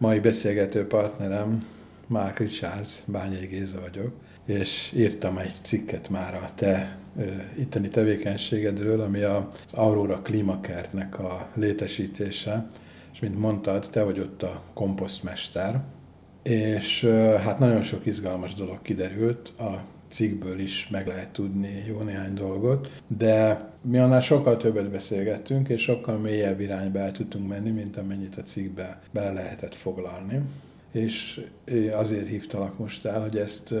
Mai beszélgető partnerem Mark Richards, Bányai Géza vagyok, és írtam egy cikket már a te itteni tevékenységedről, ami az Aurora Klimakertnek a létesítése, és mint mondtad, te vagy ott a komposztmester, és hát nagyon sok izgalmas dolog kiderült, a cikkből is meg lehet tudni jó néhány dolgot, de mi annál sokkal többet beszélgettünk, és sokkal mélyebb irányba el tudtunk menni, mint amennyit a cikkbe bele lehetett foglalni és azért hívtalak most el, hogy ezt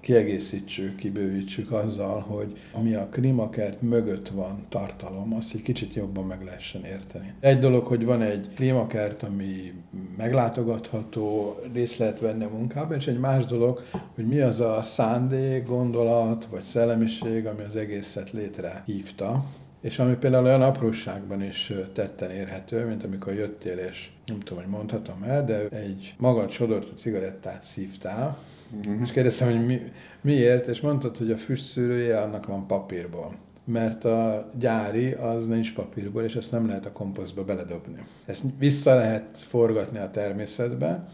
kiegészítsük, kibővítsük azzal, hogy ami a klímakert mögött van tartalom, azt egy kicsit jobban meg lehessen érteni. Egy dolog, hogy van egy klímakert, ami meglátogatható, részt lehet venni a munkában, és egy más dolog, hogy mi az a szándék, gondolat, vagy szellemiség, ami az egészet létre hívta, és ami például olyan apróságban is tetten érhető, mint amikor jöttél, és nem tudom, hogy mondhatom el, de egy magad sodort a cigarettát szívtál, mm-hmm. és kérdeztem, hogy mi, miért, és mondtad, hogy a füstszűrője annak van papírból mert a gyári az nincs papírból, és ezt nem lehet a komposztba beledobni. Ezt vissza lehet forgatni a természetbe,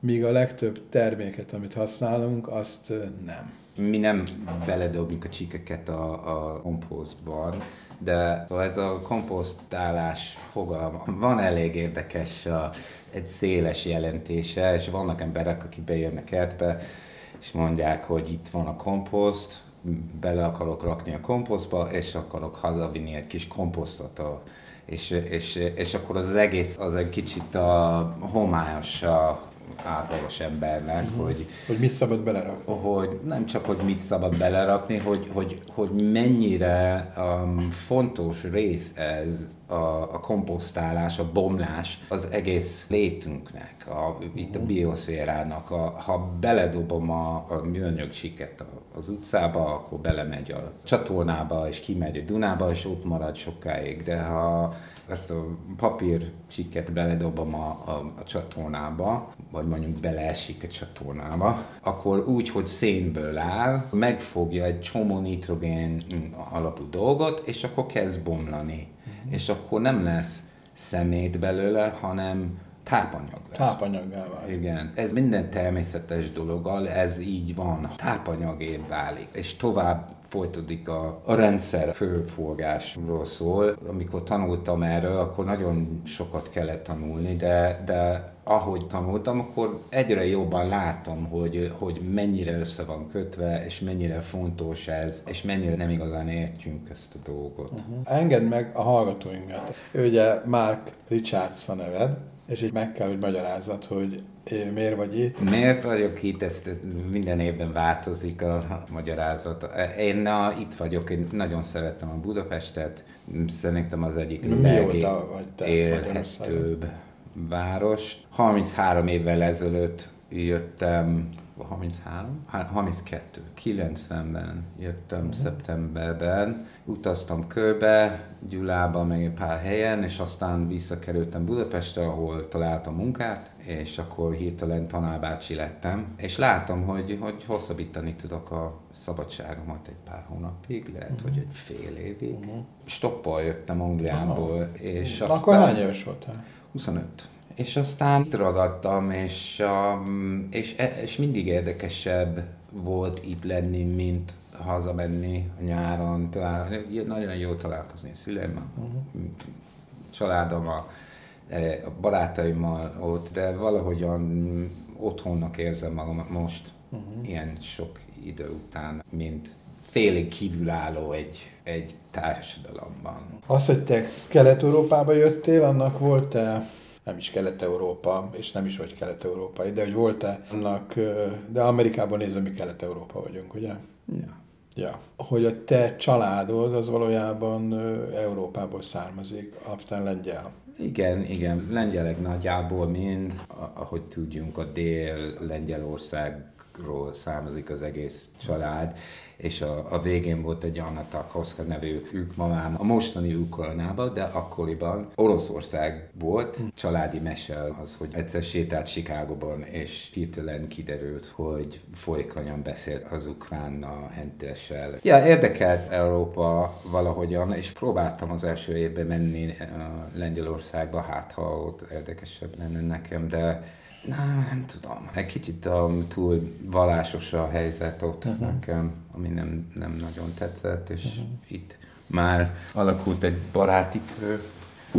míg a legtöbb terméket, amit használunk, azt nem. Mi nem beledobjuk a csíkeket a, a komposztban, de ez a komposztálás fogalma van elég érdekes, a, egy széles jelentése, és vannak emberek, akik bejönnek kertbe, és mondják, hogy itt van a komposzt, bele akarok rakni a komposztba, és akarok hazavinni egy kis komposztot a és, és, és akkor az egész az egy kicsit a homályos a átlagos embernek, uh-huh. hogy... Hogy mit szabad belerakni. Hogy nem csak, hogy mit szabad belerakni, hogy, hogy, hogy mennyire um, fontos rész ez a, a komposztálás, a bomlás az egész létünknek, a, itt a mhm. bioszférának. A, ha beledobom a, a műanyag csiket az utcába, akkor belemegy a csatornába, és kimegy a Dunába, és ott marad sokáig. De ha ezt a papír csiket beledobom a, a, a csatornába, vagy mondjuk beleesik a csatornába, akkor úgy, hogy szénből áll, megfogja egy csomó nitrogén alapú dolgot, és akkor kezd bomlani. És akkor nem lesz szemét belőle, hanem tápanyag lesz. Tápanyaggá válik. Igen. Ez minden természetes dologgal, ez így van. Tápanyagé válik. És tovább folytatódik a, a rendszer főforgásról szól. Amikor tanultam erről, akkor nagyon sokat kellett tanulni, de, de ahogy tanultam, akkor egyre jobban látom, hogy, hogy mennyire össze van kötve, és mennyire fontos ez, és mennyire nem igazán értjünk ezt a dolgot. Uh-huh. Engedd meg a hallgatóinkat. Ő ugye Mark Richards a neved, és így meg kell, hogy magyarázzat, hogy miért vagy itt? Miért vagyok itt? Ezt minden évben változik a magyarázat. Én na, itt vagyok, én nagyon szeretem a Budapestet, szerintem az egyik legélhetőbb város. 33 évvel ezelőtt jöttem 33? 32. 90-ben jöttem uh-huh. szeptemberben. Utaztam körbe, Gyulába, meg egy pár helyen, és aztán visszakerültem Budapestre, ahol találtam munkát, és akkor hirtelen tanárbácsi lettem, és látom, hogy, hogy hosszabbítani tudok a szabadságomat egy pár hónapig, lehet, uh-huh. hogy egy fél évig. Uh-huh. Stoppal jöttem Angliából, uh-huh. és aztán... Akkor hány éves voltál? 25 és aztán itt ragadtam, és, um, és, e, és mindig érdekesebb volt itt lenni, mint hazamenni a nyáron. Talál, nagyon jó találkozni a szüleimmel, uh-huh. családommal, e, a barátaimmal ott, de valahogyan otthonnak érzem magam most, uh-huh. ilyen sok idő után, mint félig kívülálló egy, egy társadalomban. Az, hogy te Kelet-Európába jöttél, annak volt-e nem is Kelet-Európa, és nem is vagy kelet-európai, de hogy volt-e annak, de Amerikában nézve mi Kelet-Európa vagyunk, ugye? Ja. Ja. Hogy a te családod az valójában Európából származik, alapvetően lengyel. Igen, igen, lengyelek nagyjából mind, ahogy tudjunk, a dél-Lengyelországról származik az egész család és a, a végén volt egy Anna Tarkovska nevű ők mamám a mostani Ukrajnában, de akkoriban Oroszország volt. Családi mese az, hogy egyszer sétált Chicagóban, és hirtelen kiderült, hogy folyékonyan beszél az ukrán hentessel. Ja, érdekelt Európa valahogyan, és próbáltam az első évben menni a Lengyelországba, hát ha ott érdekesebb lenne nekem, de Na, nem tudom. Egy kicsit um, túl vallásos a helyzet ott uh-huh. nekem, ami nem, nem nagyon tetszett, és uh-huh. itt már alakult egy baráti kör,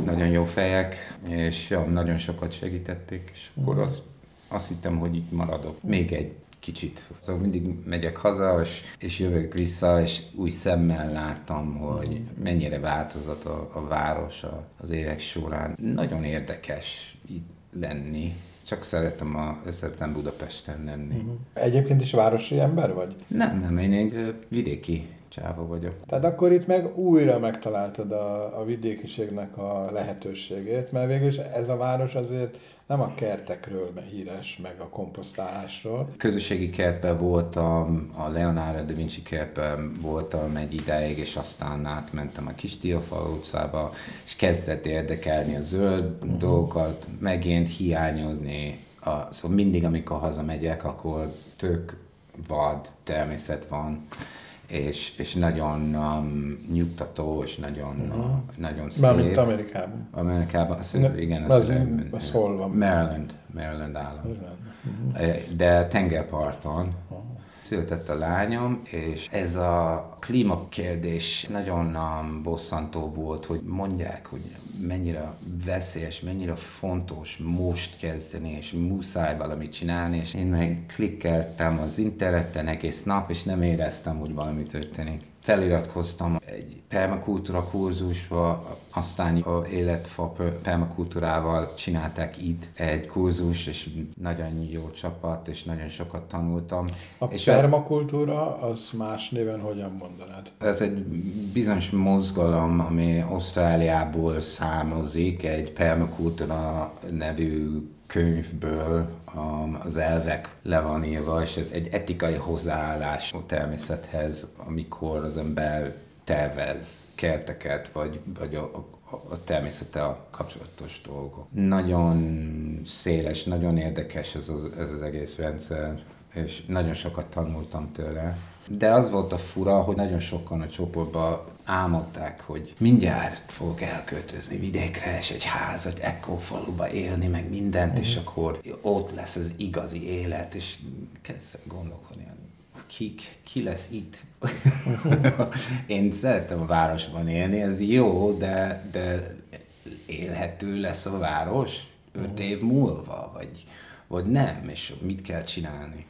nagyon jó fejek, és ja, nagyon sokat segítették, és akkor uh-huh. azt, azt hittem, hogy itt maradok. Még egy kicsit. Szóval mindig megyek haza, és, és jövök vissza, és új szemmel láttam, hogy mennyire változott a, a város az évek során. Nagyon érdekes itt lenni. Csak szeretem, a, szeretem Budapesten lenni. Uh-huh. Egyébként is városi ember vagy? Nem, nem, én egy vidéki csáva vagyok. Tehát akkor itt meg újra megtaláltad a, a vidékiségnek a lehetőségét, mert végül is ez a város azért nem a kertekről híres, meg a komposztálásról. Közösségi kertben voltam, a Leonardo da Vinci kertben voltam egy ideig, és aztán átmentem a Kis Diófal utcába, és kezdett érdekelni a zöld uh-huh. dolgokat, megint hiányozni. A, szóval mindig, amikor hazamegyek, akkor tök vad természet van és, és nagyon um, nyugtató, és nagyon, uh-huh. uh, nagyon szép. Mármint Amerikában. Amerikában, azt, ne, igen. Az, az, az hol van? Maryland, Maryland állam. Uh-huh. De tengerparton. Uh-huh született a lányom, és ez a klímakérdés nagyon um, bosszantó volt, hogy mondják, hogy mennyire veszélyes, mennyire fontos most kezdeni, és muszáj valamit csinálni, és én meg klikkeltem az interneten egész nap, és nem éreztem, hogy valami történik feliratkoztam egy permakultúra kurzusba, aztán a életfa permakultúrával csinálták itt egy kurzus, és nagyon jó csapat, és nagyon sokat tanultam. A és permakultúra az más néven hogyan mondanád? Ez egy bizonyos mozgalom, ami Ausztráliából származik, egy permakultúra nevű könyvből az elvek le van írva, és ez egy etikai hozzáállás a természethez, amikor az ember tervez kerteket, vagy, vagy a, a, természettel kapcsolatos dolgok. Nagyon széles, nagyon érdekes ez az, ez az egész rendszer, és nagyon sokat tanultam tőle. De az volt a fura, hogy nagyon sokan a csoportban álmodták, hogy mindjárt fogok elköltözni vidékre, és egy házat, ekkor faluba élni, meg mindent, mm. és mhm. akkor ott lesz az igazi élet, és kezdtem gondolkodni, ki, ki lesz itt? Én szeretem a városban élni, ez jó, de, de élhető lesz a város öt mhm. év múlva, vagy, vagy nem, és mit kell csinálni.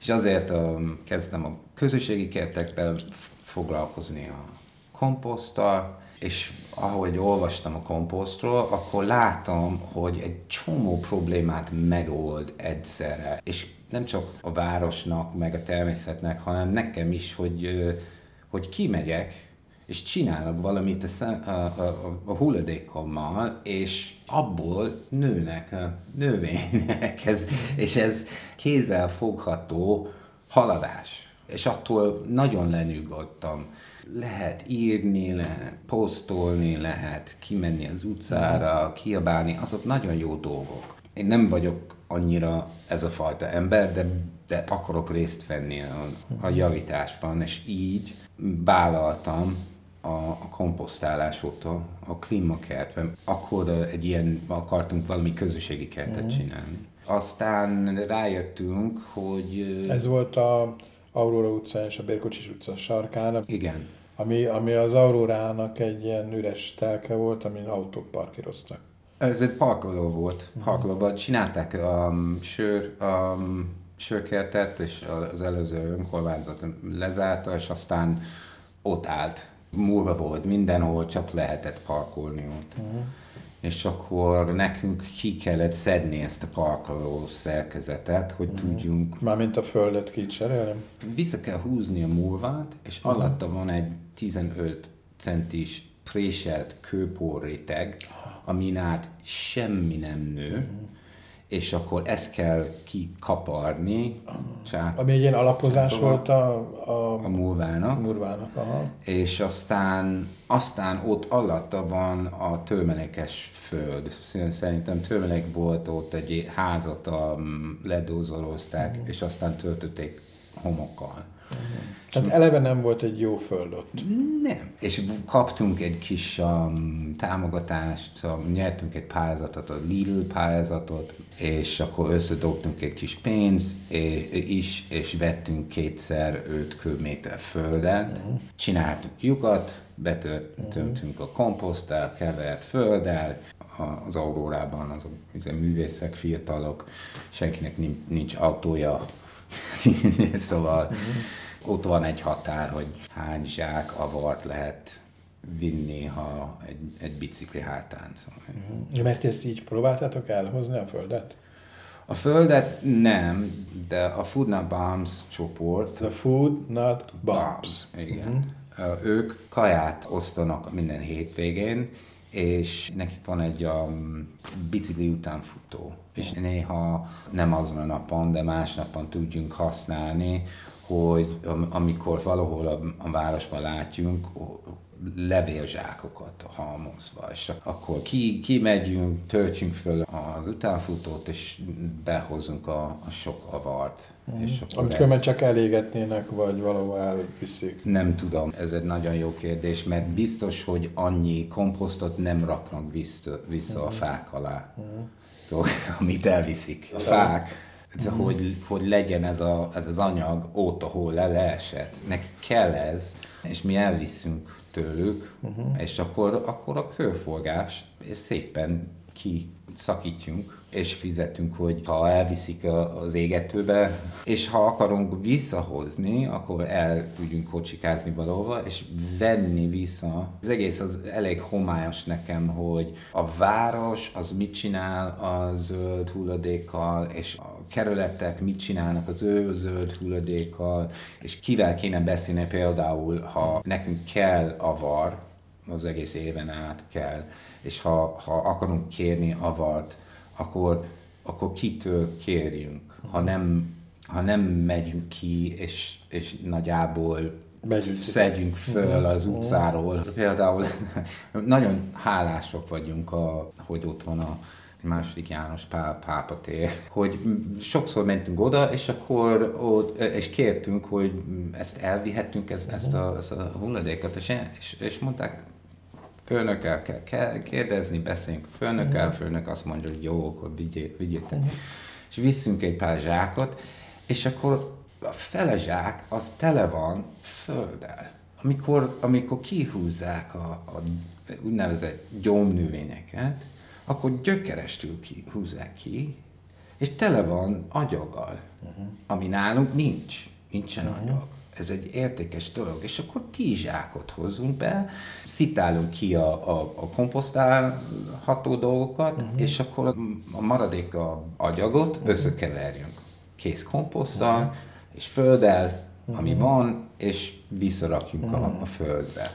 És azért um, kezdtem a közösségi kertekben foglalkozni a komposzttal, és ahogy olvastam a komposztról, akkor látom, hogy egy csomó problémát megold egyszerre. És nem csak a városnak, meg a természetnek, hanem nekem is, hogy, hogy kimegyek, és csinálok valamit a, a, a, a hulladékommal, és abból nőnek növények, ez, és ez kézzel fogható haladás. És attól nagyon lenyugodtam lehet írni, lehet posztolni, lehet kimenni az utcára, kiabálni, azok nagyon jó dolgok. Én nem vagyok annyira ez a fajta ember, de, de akarok részt venni a, a javításban, és így vállaltam a, a komposztálás óta a klímakertben. Akkor egy ilyen, akartunk valami közösségi kertet uh-huh. csinálni. Aztán rájöttünk, hogy... Ez volt a Aurora utca és a Bérkocsis utca sarkán. Igen. Ami, ami az Aurórának egy ilyen üres telke volt, amin autók parkíroztak. Ez egy parkoló volt. Parkolóban csinálták a um, sör, um, sörkertet, és az előző önkormányzat lezárta, és aztán ott állt. Múlva volt mindenhol, csak lehetett parkolni ott. Uh-huh és akkor nekünk ki kellett szedni ezt a parkoló szerkezetet, hogy mm. tudjunk... Mármint a földet kicserélni? Vissza kell húzni a múlvát, és mm. alatta van egy 15 centis préselt kőporréteg, amin át semmi nem nő, mm és akkor ezt kell kikaparni. Csak Ami egy ilyen alapozás volt a, a, a múlvának. múlvának aha. És aztán, aztán ott alatta van a tőmelekes föld. Szerintem tőmelek volt ott egy házat, a ledózolózták, uh-huh. és aztán töltötték homokkal. Tehát eleve nem volt egy jó föld ott. Nem. És kaptunk egy kis um, támogatást, um, nyertünk egy pályázatot, a Lidl pályázatot, és akkor összedobtunk egy kis pénzt és, is, és vettünk kétszer 5 köbméter földet, uh-huh. csináltuk lyukat, betöltöttünk uh-huh. a komposzttal, kevert földdel, az Aurórában azok az művészek, fiatalok, senkinek nincs autója, szóval ott van egy határ, hogy hány zsák avart lehet vinni, ha egy, egy bicikli hátán. Szóval. Uh-huh. Mert ezt így próbáltátok elhozni a földet? A földet nem, de a Food Not Bombs csoport. The Food Not Bombs. Bombs igen. Uh-huh. Ők kaját osztanak minden hétvégén, és nekik van egy um, bicikli utánfutó, és néha nem azon a napon, de más napon tudjunk használni, hogy amikor valahol a, a városban látjunk levélzsákokat halmozva, és akkor ki, kimegyünk, töltsünk föl az utánfutót, és behozunk a, a sok avart. Mm. És Amit ez... csak elégetnének, vagy valahol elviszik? Nem tudom, ez egy nagyon jó kérdés, mert biztos, hogy annyi komposztot nem raknak vissza, vissza mm. a fák alá. Mm. Szóval, amit elviszik. A fák ez, mm. hogy, hogy legyen ez, a, ez az anyag ott, ahol le leesett. Neki kell ez, és mi elviszünk tőlük, uh-huh. és akkor, akkor a körforgás, és szépen ki szakítjunk, és fizetünk, hogy ha elviszik az égetőbe, és ha akarunk visszahozni, akkor el tudjunk kocsikázni valahova, és venni vissza. Az egész az elég homályos nekem, hogy a város az mit csinál a zöld hulladékkal, és kerületek mit csinálnak az ő zöld hulladékkal, és kivel kéne beszélni például, ha nekünk kell avar, az egész éven át kell, és ha, ha akarunk kérni avart, akkor, akkor kitől kérjünk, ha nem, ha nem megyünk ki, és, és nagyjából Begyűjtjük. szedjünk föl mhm. az utcáról. Például nagyon hálások vagyunk, a, hogy ott van a második János Pál pápa tér, hogy sokszor mentünk oda, és akkor ott, és kértünk, hogy ezt elvihettünk, ezt, ezt, a, ezt a hulladékat, és, és, és mondták, főnökkel kell kérdezni, beszéljünk a főnökkel, uh-huh. főnök azt mondja, hogy jó, akkor vigyétek. Uh-huh. És viszünk egy pár zsákot, és akkor a fele zsák az tele van földdel. Amikor, amikor kihúzzák a, a úgynevezett gyomnövényeket, akkor gyökerestül ki, húzzák ki, és tele van agyaggal, uh-huh. ami nálunk nincs, nincsen uh-huh. anyag ez egy értékes dolog, és akkor zsákot hozzunk be, szitálunk ki a, a, a komposztálható dolgokat, uh-huh. és akkor a maradék a agyagot uh-huh. összekeverjünk kész komposzttal uh-huh. és földdel, uh-huh. ami van, és visszarakjunk uh-huh. a, a földbe.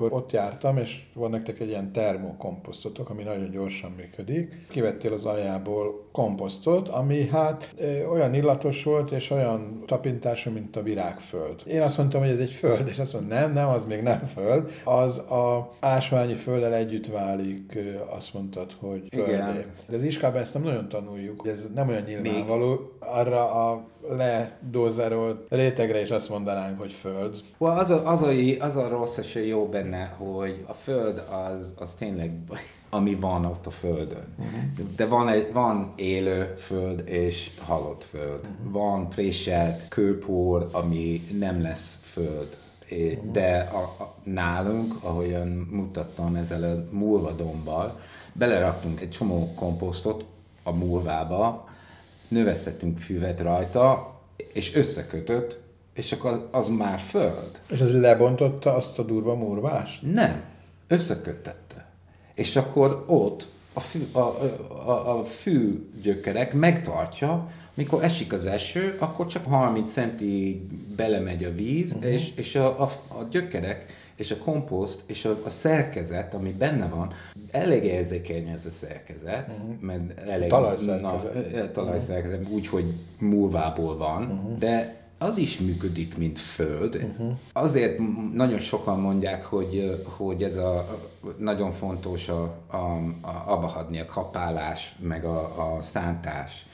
Amikor ott jártam, és van nektek egy ilyen termokomposztotok, ami nagyon gyorsan működik. Kivettél az aljából komposztot, ami hát olyan illatos volt, és olyan tapintású, mint a virágföld. Én azt mondtam, hogy ez egy föld, és azt mondtam, nem, nem, az még nem föld. Az a ásványi földdel együtt válik, azt mondtad, hogy földé. Igen. De az iskában ezt nem nagyon tanuljuk, ez nem olyan nyilvánvaló. Még? Arra a ledózerolt rétegre is azt mondanánk, hogy föld. Well, az, a, az, a, az a rossz és jó benne, hogy a föld az, az tényleg ami van ott a földön. Uh-huh. De van, egy, van élő föld és halott föld. Uh-huh. Van préselt kőpor, ami nem lesz föld. Uh-huh. De a, a, nálunk, ahogyan mutattam a múlvadombbal, beleraktunk egy csomó komposztot a múlvába, növesztettünk füvet rajta, és összekötött, és akkor az már föld. És ez lebontotta azt a durva murvást? Nem, összeköttette. És akkor ott a fű, a, a, a fű gyökerek megtartja, mikor esik az eső, akkor csak 30 centi belemegy a víz, uh-huh. és, és a, a, a gyökerek és a komposzt és a, a szerkezet, ami benne van, elég érzékeny ez a szerkezet, uh-huh. mert elég talajszerkezet, na, talajszerkezet úgy, hogy múlvából van, uh-huh. de az is működik, mint föld. Uh-huh. Azért nagyon sokan mondják, hogy, hogy ez a nagyon fontos a, a, a abba hagyni a kapálás, meg a, a szántás,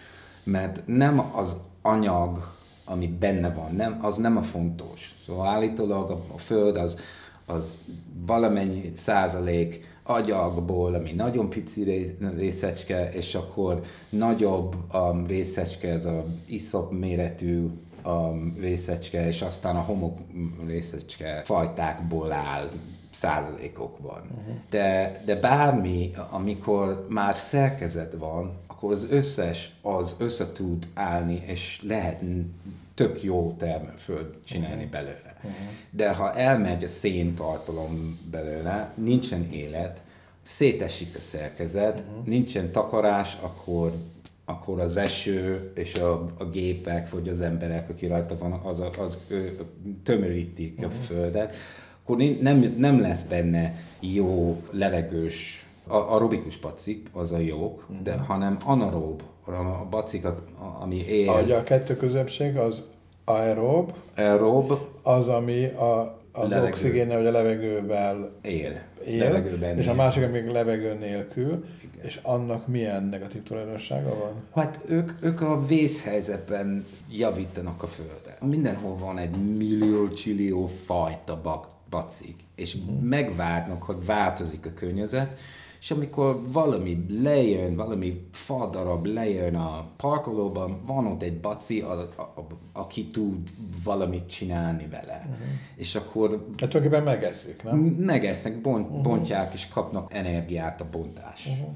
mert nem az anyag, ami benne van, nem, az nem a fontos. Szóval állítólag a, a föld az, az valamennyi százalék agyagból, ami nagyon pici részecske, és akkor nagyobb um, részecske, ez a iszop méretű a részecske, és aztán a homok részecske fajtákból áll százalékokban. Uh-huh. De, de bármi, amikor már szerkezet van, akkor az összes az össze tud állni, és lehet tök jó termőföld csinálni uh-huh. belőle. Uh-huh. De ha elmegy a széntartalom belőle, nincsen élet, szétesik a szerkezet, uh-huh. nincsen takarás, akkor akkor az eső és a, a gépek, vagy az emberek, akik rajta vannak, az, az, az tömörítik uh-huh. a földet, akkor nem, nem lesz benne jó levegős, a, a robikus pacik, az a jók, uh-huh. de hanem anaerób, a bacik, ami él. A, a kettő közöbbség az aerob, aerob az, ami a, az levegő. oxigénnel vagy a levegővel él. él levegőben és él. a másik, ami levegő nélkül. És annak milyen negatív tulajdonsága van? Hát ők, ők a vészhelyzetben javítanak a földet. Mindenhol van egy millió, csillió fajta bacik, és uh-huh. megvárnak, hogy változik a környezet, és amikor valami lejön, valami fadarab lejön a parkolóban, van ott egy baci, a, a, a, aki tud valamit csinálni vele. Uh-huh. És akkor... Hát tulajdonképpen megeszik, nem? Megesznek, bont, uh-huh. bontják, és kapnak energiát a bontásból.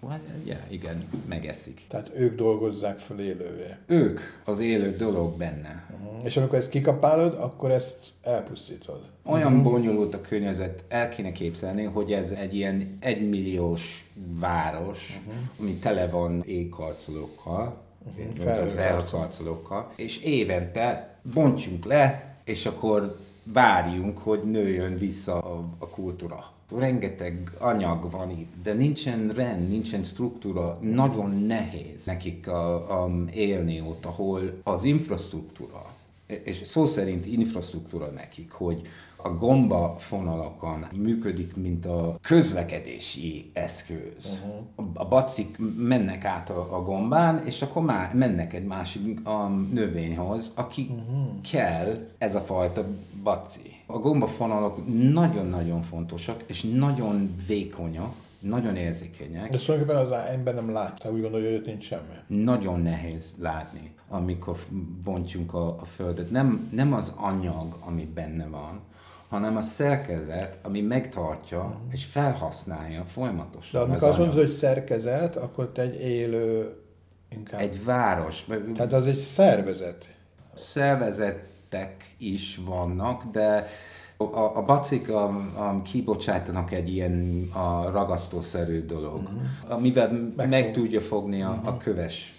Uh-huh. Hát, yeah, igen, megeszik. Tehát ők dolgozzák fel élővé. Ők az élő dolog benne. Uh-huh. És amikor ezt kikapálod, akkor ezt elpusztítod. Olyan uh-huh. bonyolult a környezet, el kéne képzelni, hogy ez egy ilyen egymilliós város, uh-huh. ami tele van égkarcolókkal, uh-huh. felharcolókkal, és évente bontsunk le, és akkor várjunk, hogy nőjön vissza a, a kultúra. Rengeteg anyag van itt, de nincsen rend, nincsen struktúra, nagyon nehéz nekik a, a élni ott, ahol az infrastruktúra, és szó szerint infrastruktúra nekik, hogy a gomba fonalakon működik, mint a közlekedési eszköz. Uh-huh. A bacik mennek át a, a gombán, és akkor már mennek egy másik a növényhoz, aki uh-huh. kell ez a fajta baci. A gombafonalak nagyon-nagyon fontosak, és nagyon vékonyak, nagyon érzékenyek. De tulajdonképpen az ember nem látja, úgy gondolja, hogy nincs semmi. Nagyon nehéz látni, amikor bontjunk a, a földet. Nem, nem az anyag, ami benne van, hanem a szerkezet, ami megtartja és felhasználja folyamatosan. De amikor azt mondod, hogy szerkezet, akkor te egy élő inkább... Egy város. Tehát az egy szervezet. Szervezetek is vannak, de a, a bacik a, a, kibocsátanak egy ilyen a ragasztószerű dolog, uh-huh. amivel Megfog. meg tudja fogni a, uh-huh. a köves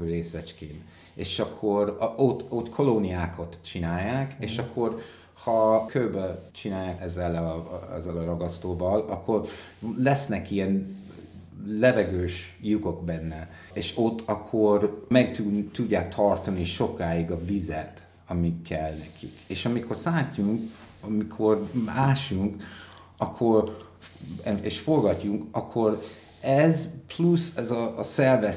részecskén. És akkor a, ott, ott kolóniákat csinálják, uh-huh. és akkor ha kőbe csinálják ezzel a, ezzel a ragasztóval, akkor lesznek ilyen levegős lyukok benne, és ott akkor meg tudják tartani sokáig a vizet, ami kell nekik. És amikor szálltjunk, amikor ásunk, akkor, és forgatjunk, akkor ez plusz ez a, a szerves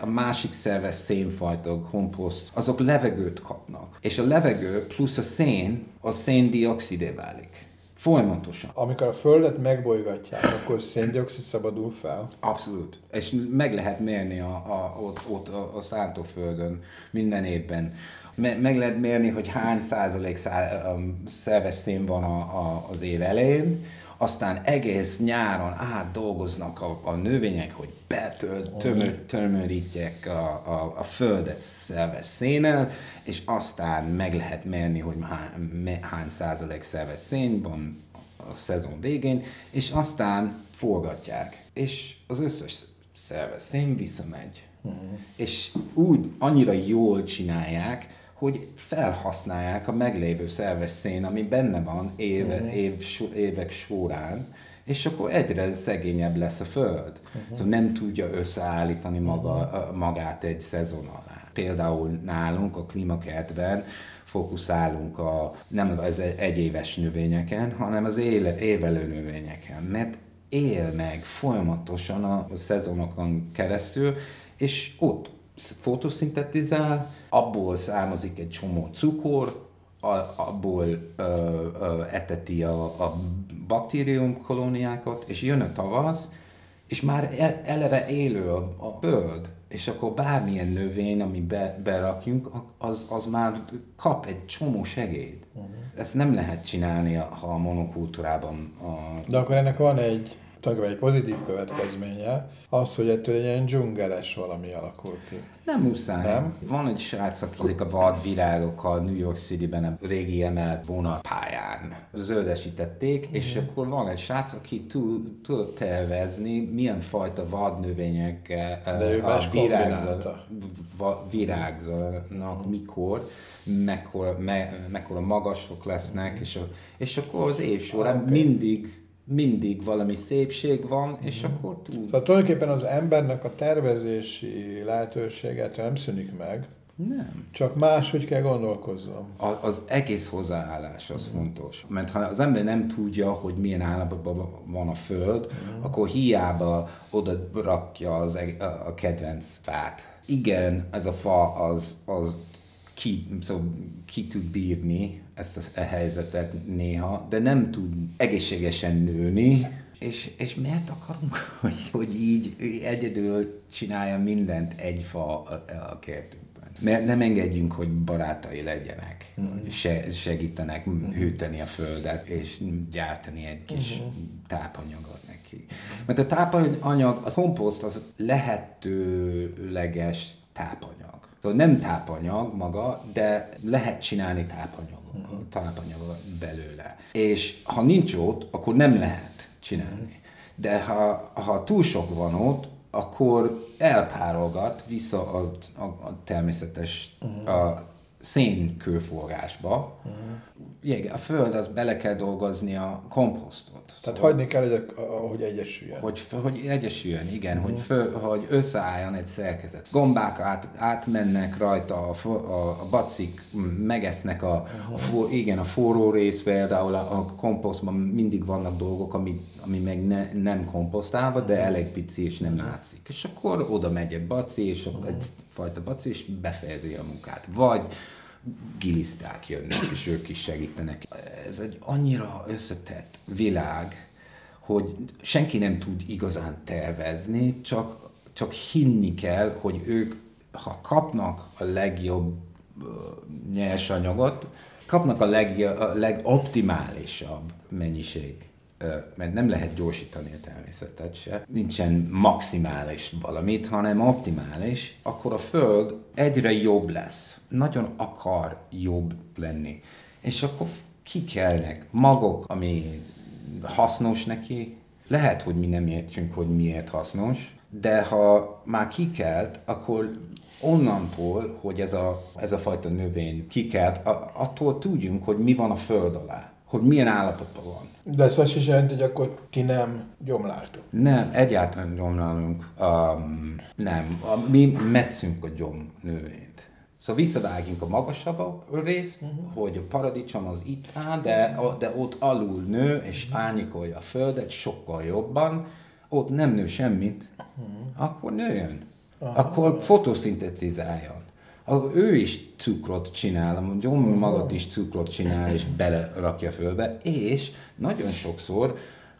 a másik szerves szénfajta, komposzt, azok levegőt kapnak. És a levegő plusz a szén, a széndiokszidé válik. Folyamatosan. Amikor a Földet megbolygatják, akkor széndiokszid szabadul fel? Abszolút. És meg lehet mérni a, a, ott, ott a, a szántóföldön minden évben. Me, meg lehet mérni, hogy hány százalék szá, um, szerves szén van a, a, az év elején, aztán egész nyáron átdolgoznak a, a növények, hogy tömörítják a, a, a földet szerves szénnel, és aztán meg lehet mérni, hogy hány, hány százalék szerves szén van a szezon végén, és aztán forgatják, és az összes szerves szén visszamegy. Uh-huh. És úgy annyira jól csinálják, hogy felhasználják a meglévő szerves szén, ami benne van éve, uh-huh. év, évek során, és akkor egyre szegényebb lesz a Föld. Uh-huh. Szóval nem tudja összeállítani maga, magát egy szezon alá. Például nálunk a klímakertben fókuszálunk a, nem az, az egyéves növényeken, hanem az éle, évelő növényeken, mert él meg folyamatosan a, a szezonokon keresztül, és ott fotoszintetizál, abból származik egy csomó cukor, a, abból ö, ö, eteti a, a baktérium kolóniákat, és jön a tavasz, és már e, eleve élő a, a föld, és akkor bármilyen növény, ami be, berakjunk, az, az már kap egy csomó segélyt. Uh-huh. Ezt nem lehet csinálni, ha a monokultúrában. A... De akkor ennek van egy tulajdonképpen egy pozitív következménye, az, hogy ettől egy ilyen dzsungeles valami alakul ki. Nem muszáj. Nem? Van egy srác, aki a vadvirágokkal New York City-ben a régi emelt vonatpályán zöldesítették, mm. és akkor van egy srác, aki tud, tud tervezni, milyen fajta vadnövényekkel a virágzanak mikor, mekkora, me, mekkora magasok lesznek, és, a, és akkor az év során okay. mindig mindig valami szépség van, és mm. akkor tud. Szóval tulajdonképpen az embernek a tervezési lehetőséget nem szűnik meg, nem. Csak máshogy kell gondolkozzam. A, az egész hozzáállás az mm. fontos. Mert ha az ember nem tudja, hogy milyen állapotban van a föld, mm. akkor hiába oda rakja az, a, a kedvenc fát. Igen, ez a fa az, az ki, szóval ki tud bírni ezt a helyzetet néha, de nem tud egészségesen nőni, és, és miért akarunk, hogy, hogy így egyedül csinálja mindent egy fa a, a kertünkben? Mert nem engedjünk, hogy barátai legyenek, mm. se, segítenek mm. hűteni a földet, és gyártani egy kis mm. tápanyagot neki. Mert a tápanyag, a komposzt az lehetőleges tápanyag. Szóval nem tápanyag maga, de lehet csinálni tápanyag, uh-huh. tápanyag belőle. És ha nincs ott, akkor nem lehet csinálni. De ha, ha túl sok van ott, akkor elpárolgat vissza a, a, a természetes uh-huh. a szénkőforgásba. Uh-huh. A föld az bele kell dolgozni a komposztot. Tehát szóval, hagyni kell, hogy, hogy egyesüljön. Hogy, hogy egyesüljön, igen, uh-huh. hogy, fő, hogy összeálljon egy szerkezet. Gombák át, átmennek rajta, a, a, a bacik megesznek a, uh-huh. a, for, igen, a forró rész, például a, a komposztban mindig vannak dolgok, ami, ami meg ne, nem komposztálva, de elég pici és nem látszik. És akkor oda megy egy baci, és uh-huh. egyfajta baci, és befejezi a munkát. Vagy giliszták jönnek, és ők is segítenek. Ez egy annyira összetett világ, hogy senki nem tud igazán tervezni, csak, csak hinni kell, hogy ők, ha kapnak a legjobb nyersanyagot, kapnak a, leg, a legoptimálisabb mennyiség mert nem lehet gyorsítani a természetet se, nincsen maximális valamit, hanem optimális, akkor a Föld egyre jobb lesz. Nagyon akar jobb lenni. És akkor kikelnek magok, ami hasznos neki. Lehet, hogy mi nem értjünk, hogy miért hasznos, de ha már kikelt, akkor onnantól, hogy ez a, ez a fajta növény kikelt, attól tudjunk, hogy mi van a föld alá, hogy milyen állapotban van. De ez azt is jelenti, hogy akkor ti nem gyomláltok? Nem, egyáltalán gyomlálunk. Um, nem, a, mi metszünk a gyom növényt. Szóval visszavágjunk a magasabb részt, uh-huh. hogy a paradicsom az itt áll, de, de ott alul nő, és árnyékolja a földet sokkal jobban, ott nem nő semmit, uh-huh. akkor nőjön. Uh-huh. Akkor fotoszintetizáljon ő is cukrot csinál, mondjuk magad is cukrot csinál, és belerakja fölbe, és nagyon sokszor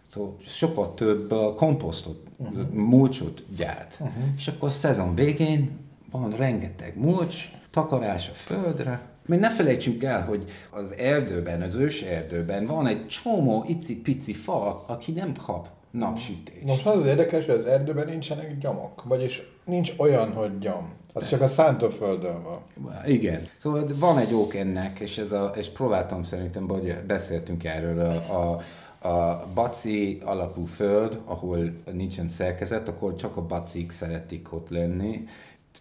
szóval sokkal több komposztot, uh-huh. mulcsot gyárt. Uh-huh. És akkor a szezon végén van rengeteg mulcs, takarás a földre, még ne felejtsünk el, hogy az erdőben, az ős erdőben van egy csomó icipici fa, aki nem kap napsütést. Most az, az érdekes, hogy az erdőben nincsenek gyomok, vagyis nincs olyan, hogy gyom. Az csak a szántóföldön van. Igen. Szóval van egy ok ennek, és, ez a, és próbáltam szerintem, hogy beszéltünk erről, a, a, a baci alapú föld, ahol nincsen szerkezet, akkor csak a bacik szeretik ott lenni.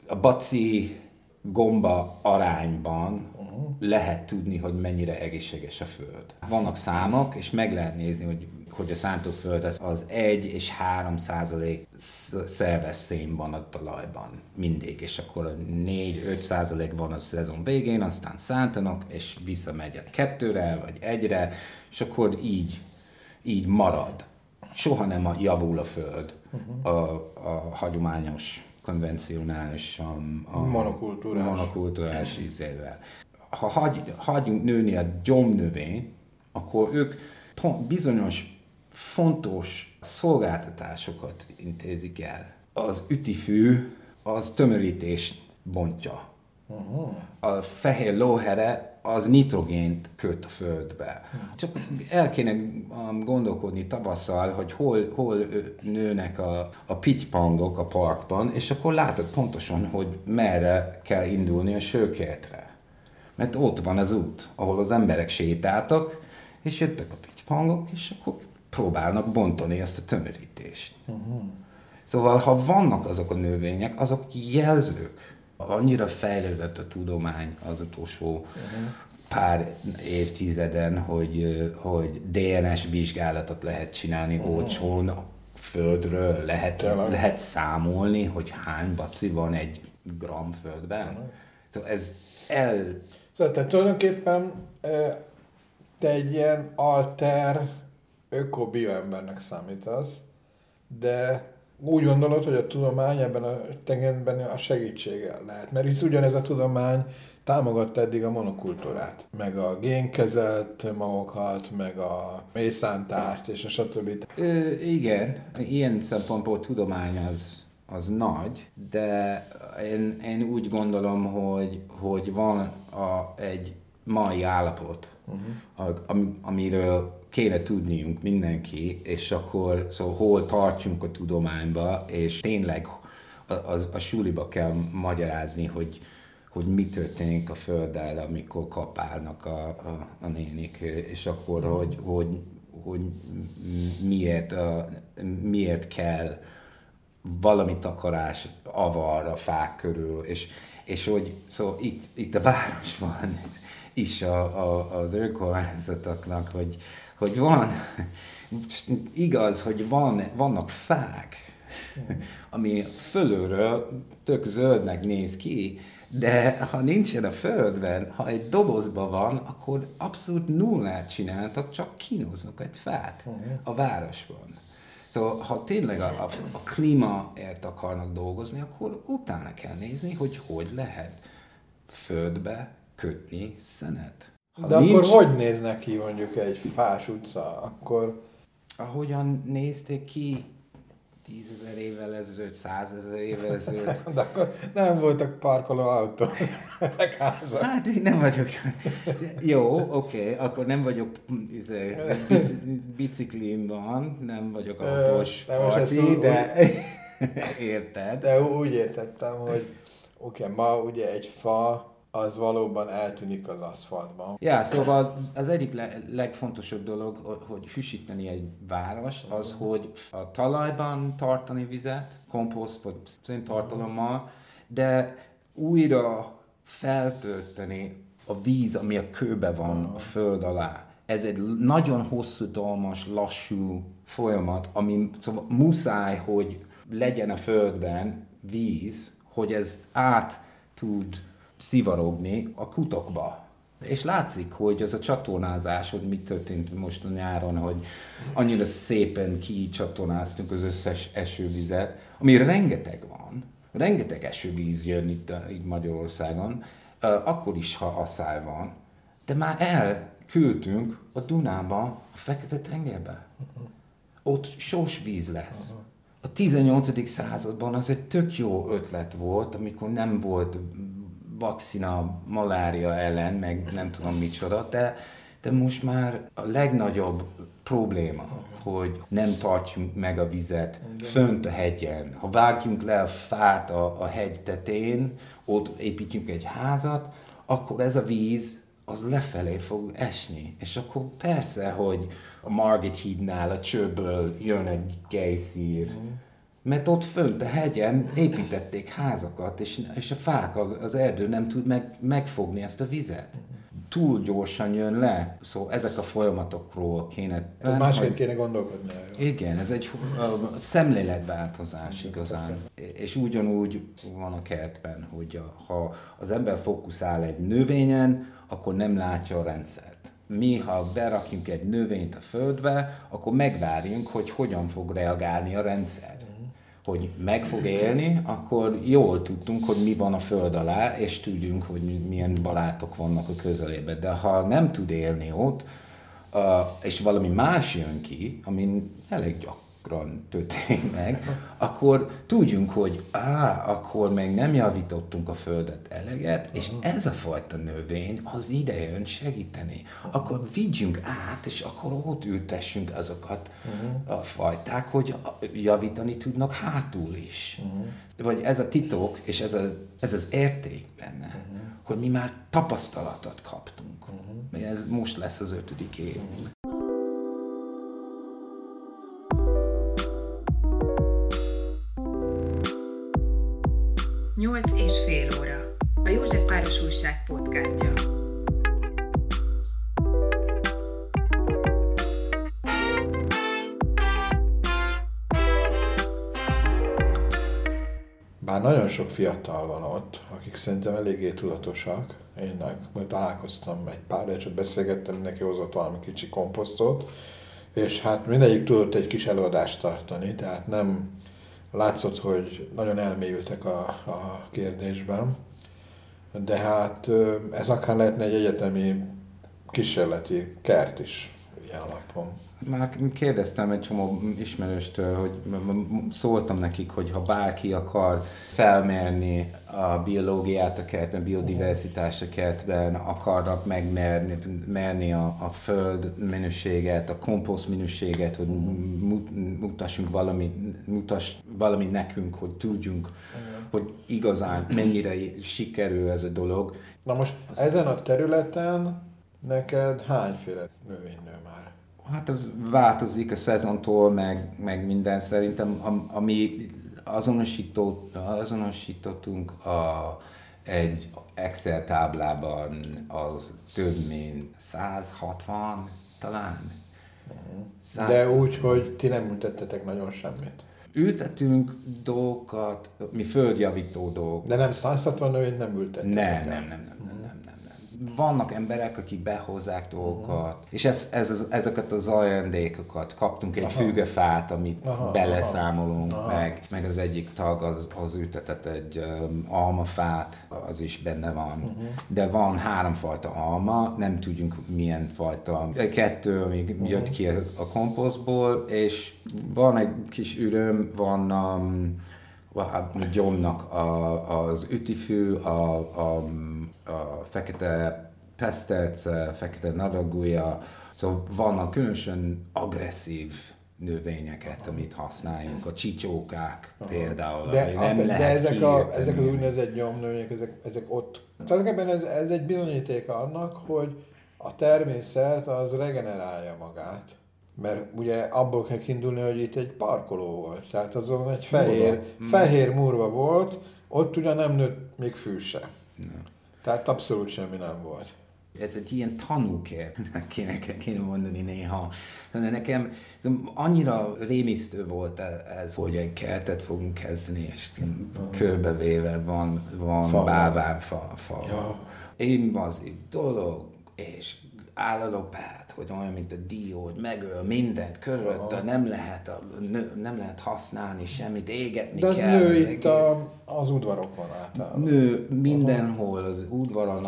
A baci gomba arányban lehet tudni, hogy mennyire egészséges a Föld. Vannak számok, és meg lehet nézni, hogy hogy a szántóföld az, az 1 és 3 százalék szerves szén van a talajban mindig, és akkor 4-5 százalék van a szezon végén, aztán szántanak, és visszamegy a kettőre, vagy egyre, és akkor így, így marad. Soha nem javul a föld uh-huh. a, a hagyományos, konvencionális, a, a monokultúrás, monokultúrás ízével. Ha hagy, hagyunk nőni a gyomnövény, akkor ők pont bizonyos fontos szolgáltatásokat intézik el. Az ütifű az tömörítés bontja. Uh-huh. A fehér lóhere az nitrogént köt a földbe. Csak el kéne um, gondolkodni tavasszal, hogy hol, hol nőnek a, a pitypangok a parkban, és akkor látod pontosan, hogy merre kell indulni a sőkertre. Mert ott van az út, ahol az emberek sétáltak, és jöttek a pitypangok, és akkor próbálnak bontani ezt a tömörítést. Uh-huh. Szóval, ha vannak azok a növények, azok jelzők. Annyira fejlődött a tudomány az utolsó uh-huh. pár évtizeden, hogy, hogy DNS vizsgálatot lehet csinálni uh-huh. olcsón, földről lehet, lehet számolni, hogy hány baci van egy gram földben. Uh-huh. Szóval ez el... Szóval te tulajdonképpen te egy ilyen alter öko-bioembernek számítasz, de úgy gondolod, hogy a tudomány ebben a tegenben a segítsége lehet. Mert hisz ugyanez a tudomány támogatta eddig a monokultúrát, meg a génkezelt magokat, meg a mészántárt, és a stb. Ö, igen, ilyen szempontból tudomány az, az nagy, de én, én úgy gondolom, hogy, hogy van a, egy mai állapot, uh-huh. am, amiről kéne tudniunk mindenki, és akkor szóval hol tartjunk a tudományba, és tényleg a, a, a suliba kell magyarázni, hogy, hogy mi történik a Földdel, amikor kapálnak a, a, a nénik, és akkor, uh-huh. hogy, hogy, hogy miért, a, miért kell valami takarás avar a fák körül, és, és hogy szóval itt, itt a városban is a, a, az önkormányzatoknak, hogy, hogy van, igaz, hogy van, vannak fák, ami fölülről tök zöldnek néz ki, de ha nincsen a földben, ha egy dobozban van, akkor abszolút nullát csináltak, csak kínoznak egy fát a városban. Szóval, ha tényleg a, a, a klímaért akarnak dolgozni, akkor utána kell nézni, hogy hogy lehet földbe kötni szenet. De nincs... akkor hogy néznek ki mondjuk egy fás utca? Akkor... Ahogyan nézték ki tízezer évvel ezelőtt, százezer évvel ezelőtt. De akkor nem voltak parkoló autók, Hát én nem vagyok. Jó, oké, okay, akkor nem vagyok izé, biciklim van, nem vagyok autós nem parti, de érted. De úgy értettem, hogy oké, okay, ma ugye egy fa az valóban eltűnik az aszfaltban. Ja, szóval az egyik le- legfontosabb dolog, hogy hűsíteni egy város, az, hogy a talajban tartani vizet, komposzt vagy széntartalommal, de újra feltölteni a víz, ami a kőbe van a föld alá. Ez egy nagyon hosszú, dolmas, lassú folyamat, ami szóval muszáj, hogy legyen a földben víz, hogy ezt át tud szivarogni a kutokba. És látszik, hogy ez a csatornázás, hogy mit történt most a nyáron, hogy annyira szépen kicsatornáztunk az összes esővizet, ami rengeteg van, rengeteg esővíz jön itt, itt Magyarországon, akkor is, ha asszály van, de már elküldtünk a Dunába, a Fekete-tengerbe. Ott sós víz lesz. A 18. században az egy tök jó ötlet volt, amikor nem volt vakcina malária ellen, meg nem tudom micsoda, de, de most már a legnagyobb probléma, hogy nem tartjuk meg a vizet fönt a hegyen. Ha vágjunk le a fát a, a hegy tetején, ott építjük egy házat, akkor ez a víz az lefelé fog esni. És akkor persze, hogy a Margit hídnál a csőből jön egy gejszír, mm. Mert ott fönt a hegyen építették házakat, és, és a fák, az erdő nem tud meg, megfogni ezt a vizet. Túl gyorsan jön le. Szóval ezek a folyamatokról kéne... Másként hogy... kéne gondolkodni. Igen, ez egy a szemléletváltozás igazán. És ugyanúgy van a kertben, hogy ha az ember fókuszál egy növényen, akkor nem látja a rendszer mi, ha berakjunk egy növényt a földbe, akkor megvárjunk, hogy hogyan fog reagálni a rendszer. Hogy meg fog élni, akkor jól tudtunk, hogy mi van a föld alá, és tudjunk, hogy milyen barátok vannak a közelében. De ha nem tud élni ott, és valami más jön ki, ami elég gyakran, történik meg, akkor tudjunk, hogy á, akkor még nem javítottunk a földet eleget, és ez a fajta növény az ide jön segíteni. Akkor vigyünk át, és akkor ott ültessünk azokat a fajták, hogy javítani tudnak hátul is. Vagy ez a titok, és ez, a, ez az érték benne, hogy mi már tapasztalatot kaptunk. Ez most lesz az ötödik évünk. Nyolc és fél óra. A József Páros Újság podcastja. Bár nagyon sok fiatal van ott, akik szerintem eléggé tudatosak. Én majd találkoztam egy pár, csak beszélgettem, mindenki hozott valami kicsi komposztot, és hát mindegyik tudott egy kis előadást tartani, tehát nem látszott, hogy nagyon elmélyültek a, a kérdésben, de hát ez akár lehetne egy egyetemi kísérleti kert is ilyen alapon. Már kérdeztem egy csomó ismerőstől, hogy szóltam nekik, hogy ha bárki akar felmérni a biológiát a kertben, biodiversitást a kertben, akarnak megmerni merni a, a föld minőséget, a komposzt minőséget, hogy mutassunk valami, mutass valami nekünk, hogy tudjunk, hogy igazán mennyire sikerül ez a dolog. Na most ezen a területen neked hányféle növény nő? Hát az változik a szezontól, meg, meg minden. Szerintem, ami azonosító, azonosítottunk a, egy Excel táblában, az több mint 160 talán. 100. De úgy, hogy ti nem ültettetek nagyon semmit. Ültetünk dolgokat, mi földjavító dolgok. De nem 160 növényt nem ültettetek? Nem, nem, nem, nem vannak emberek, akik behozzák dolgokat, uh-huh. és ez, ez, ez, ezeket az ajándékokat kaptunk egy fügefát, amit aha, beleszámolunk, aha. meg, meg az egyik tag az, az ütetett egy um, almafát, az is benne van. Uh-huh. De van háromfajta alma, nem tudjuk milyen fajta. Kettő, amíg uh-huh. jött ki a, a komposztból, és van egy kis üröm, van um, hát gyomnak a, az ütifű, a, a fekete pesztec, fekete nadagúja, szóval vannak különösen agresszív növényeket, amit használjunk, a csicsókák Aha. például, de, nem a, lehet De ezek, a, ezek az úgynevezett nyomnövények, ezek, ezek ott. Tulajdonképpen ez, ez egy bizonyítéka annak, hogy a természet az regenerálja magát mert ugye abból kell kiindulni, hogy itt egy parkoló volt, tehát azon egy fehér, murva. Mm. fehér murva volt, ott ugye nem nőtt még fű se. Nem. Tehát abszolút semmi nem volt. Ez egy ilyen tanúkér, kéne, kéne mondani néha. De nekem ez annyira rémisztő volt e- ez, hogy egy kertet fogunk kezdeni, és körbevéve van, van bávánfa. Fa. Ja. Invazív dolog, és állalopás hogy olyan, mint a dió, hogy megöl mindent körülötte, nem lehet, a, nő, nem lehet használni semmit, égetni De az kell. nő itt a, az udvarokon általában. Nő mindenhol, az udvaron,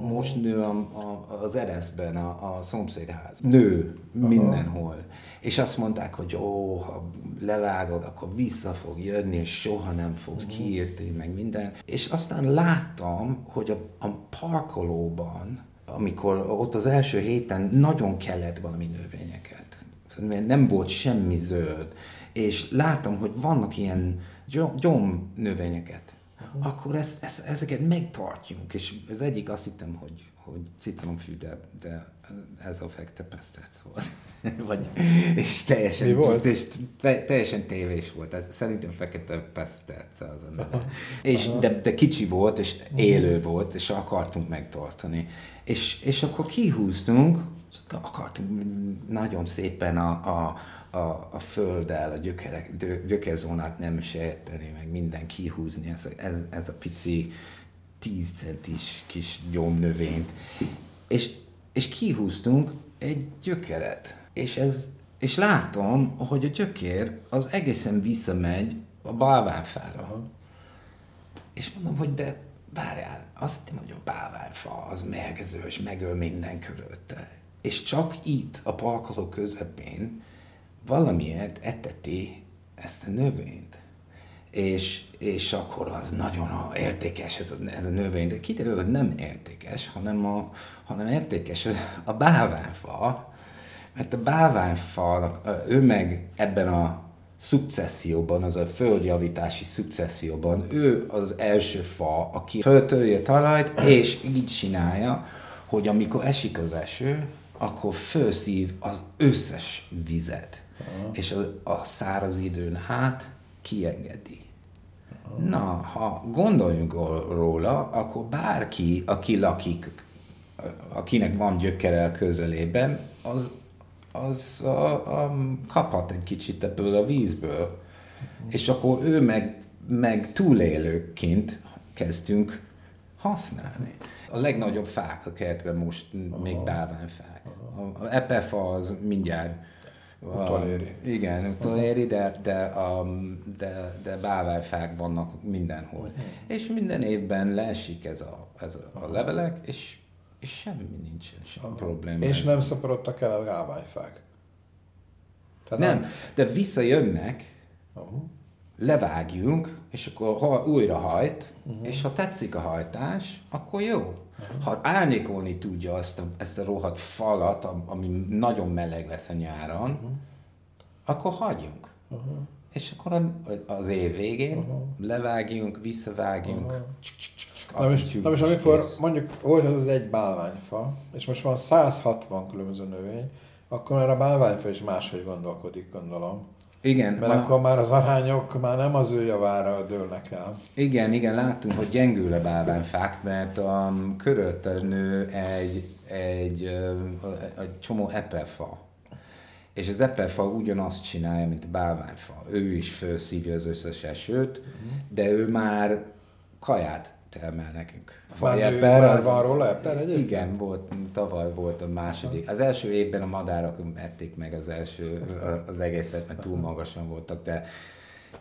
most nő a, a, az ereszben, a, a szomszédház. Nő mindenhol. És azt mondták, hogy ó, ha levágod, akkor vissza fog jönni, és soha nem fogsz kiírni, meg minden. És aztán láttam, hogy a, a parkolóban amikor ott az első héten nagyon kellett valami növényeket. Nem volt semmi zöld. És láttam, hogy vannak ilyen gyom növényeket. Akkor ezt, ezt, ezeket megtartjuk. És az egyik azt hittem, hogy hogy citromfű, de, de ez a fekete pesztec volt. Vagy, és teljesen, Mi volt? És teljesen tévés volt. Ez, szerintem fekete pesztec az a neve. És, de, de kicsi volt, és élő volt, és akartunk megtartani. És, és akkor kihúztunk, akartunk nagyon szépen a, a, a, a földdel, a gyökerek, gyökerzónát nem sejteni, meg minden kihúzni, ez, ez, ez a pici 10 centis kis gyomnövényt. És, és kihúztunk egy gyökeret. És, ez, és látom, hogy a gyökér az egészen visszamegy a bálványfára. És mondom, hogy de várjál, azt hiszem, hogy a bálványfa az mérgező, és megöl minden körülötte. És csak itt, a parkoló közepén valamiért eteti ezt a növényt és, és akkor az nagyon értékes ez a, ez a növény, de kiderül, hogy nem értékes, hanem, a, hanem értékes a bálványfa, mert a bálványfa, ő meg ebben a szukcesszióban, az a földjavítási szukcesszióban, ő az első fa, aki föltörje a talajt, és így csinálja, hogy amikor esik az eső, akkor felszív az összes vizet, Aha. és a, a száraz időn hát kiengedi. Na, ha gondoljunk róla, akkor bárki, aki lakik, akinek van gyökere a közelében, az, az a, a, kaphat egy kicsit ebből a vízből. És akkor ő meg, meg túlélőként kezdtünk használni. A legnagyobb fák a kertben most Aha. még bálványfák. A epefa az mindjárt Utoléri. Igen, utoléri, de, de, um, de, de bálványfák vannak mindenhol. És minden évben leesik ez a, ez a levelek, és, és semmi nincsen, sem uh-huh. probléma. És nem szaporodtak el a bálványfák? Tehát nem, nem, de visszajönnek, uh-huh. levágjunk, és akkor ha újra hajt, uh-huh. és ha tetszik a hajtás, akkor jó. Ha árnyékolni tudja azt a, ezt a rohadt falat, ami nagyon meleg lesz a nyáron, uh-huh. akkor hagyjunk. Uh-huh. És akkor az év végén uh-huh. levágjunk, visszavágjunk. Uh-huh. Na most, na most amikor mondjuk volt az az egy bálványfa, és most van 160 különböző növény, akkor már a bálványfa is máshogy gondolkodik, gondolom. Igen. Mert akkor már az arányok már nem az ő javára dőlnek el. Igen, igen, láttunk, hogy gyengül a bálványfák, mert a körülötte nő egy, egy, egy csomó eperfa. És az eperfa ugyanazt csinálja, mint a bálványfa. Ő is felszívja az összes esőt, uh-huh. de ő már kaját termel nekünk. Már, eper, az, van róla eper egyébként? Igen, volt, tavaly volt a második. Az első évben a madárak ették meg az első, az egészet, mert túl magasan voltak, de